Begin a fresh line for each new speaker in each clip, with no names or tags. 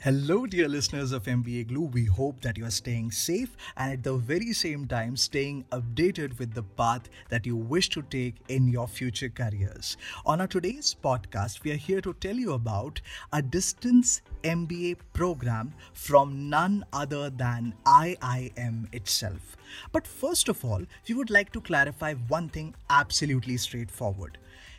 Hello, dear listeners of MBA Glue. We hope that you are staying safe and at the very same time staying updated with the path that you wish to take in your future careers. On our today's podcast, we are here to tell you about a distance MBA program from none other than IIM itself. But first of all, we would like to clarify one thing absolutely straightforward.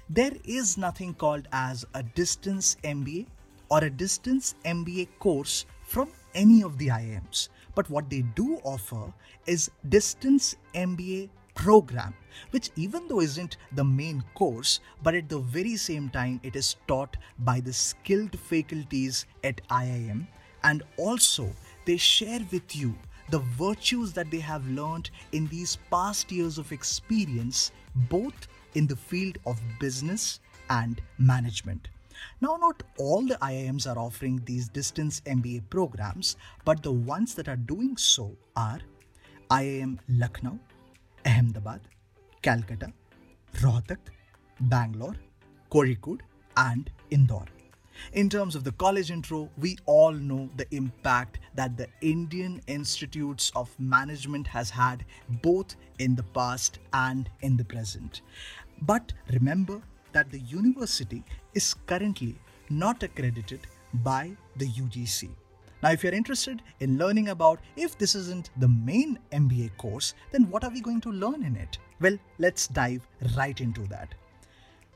There is nothing called as a distance MBA or a distance MBA course from any of the IIMs. But what they do offer is distance MBA program which even though isn't the main course but at the very same time it is taught by the skilled faculties at IIM and also they share with you the virtues that they have learned in these past years of experience both in the field of business and management now, not all the IIMs are offering these distance MBA programs, but the ones that are doing so are IIM Lucknow, Ahmedabad, Calcutta, Rohtak, Bangalore, Kozhikode, and Indore. In terms of the college intro, we all know the impact that the Indian Institutes of Management has had both in the past and in the present. But remember, that the university is currently not accredited by the UGC. Now, if you're interested in learning about if this isn't the main MBA course, then what are we going to learn in it? Well, let's dive right into that.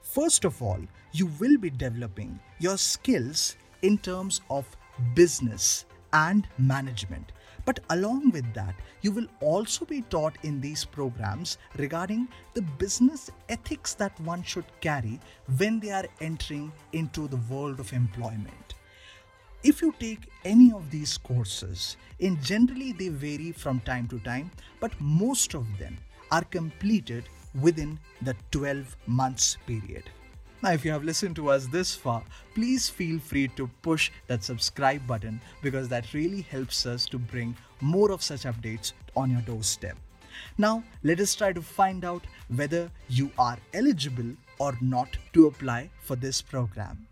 First of all, you will be developing your skills in terms of business and management. But along with that, you will also be taught in these programs regarding the business ethics that one should carry when they are entering into the world of employment. If you take any of these courses, in generally they vary from time to time, but most of them are completed within the 12 months period. Now, if you have listened to us this far, please feel free to push that subscribe button because that really helps us to bring more of such updates on your doorstep. Now, let us try to find out whether you are eligible or not to apply for this program.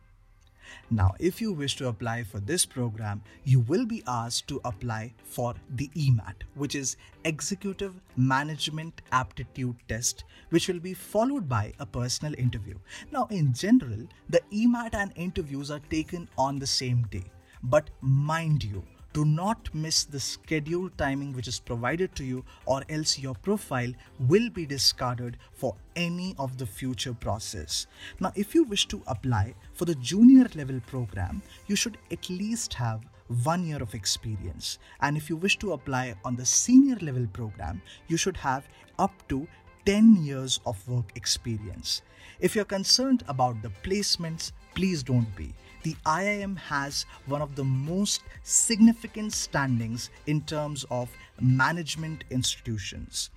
Now, if you wish to apply for this program, you will be asked to apply for the EMAT, which is Executive Management Aptitude Test, which will be followed by a personal interview. Now, in general, the EMAT and interviews are taken on the same day. But mind you, do not miss the scheduled timing which is provided to you or else your profile will be discarded for any of the future process. Now if you wish to apply for the junior level program, you should at least have one year of experience. And if you wish to apply on the senior level program, you should have up to 10 years of work experience. If you're concerned about the placements, please don't be the IIM has one of the most significant standings in terms of management institutions.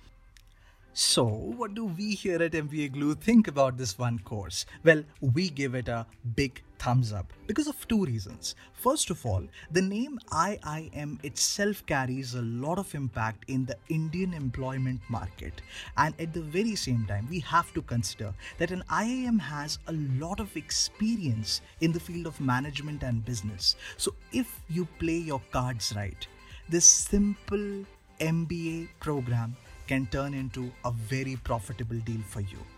So, what do we here at MBA Glue think about this one course? Well, we give it a big thumbs up because of two reasons. First of all, the name IIM itself carries a lot of impact in the Indian employment market. And at the very same time, we have to consider that an IIM has a lot of experience in the field of management and business. So, if you play your cards right, this simple MBA program can turn into a very profitable deal for you.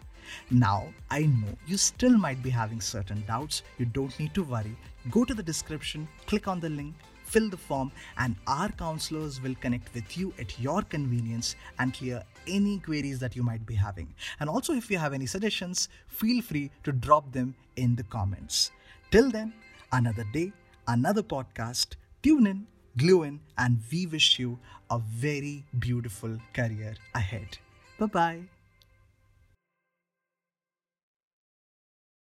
Now, I know you still might be having certain doubts. You don't need to worry. Go to the description, click on the link, fill the form, and our counselors will connect with you at your convenience and clear any queries that you might be having. And also, if you have any suggestions, feel free to drop them in the comments. Till then, another day, another podcast. Tune in glue in, and we wish you a very beautiful career ahead. Bye bye.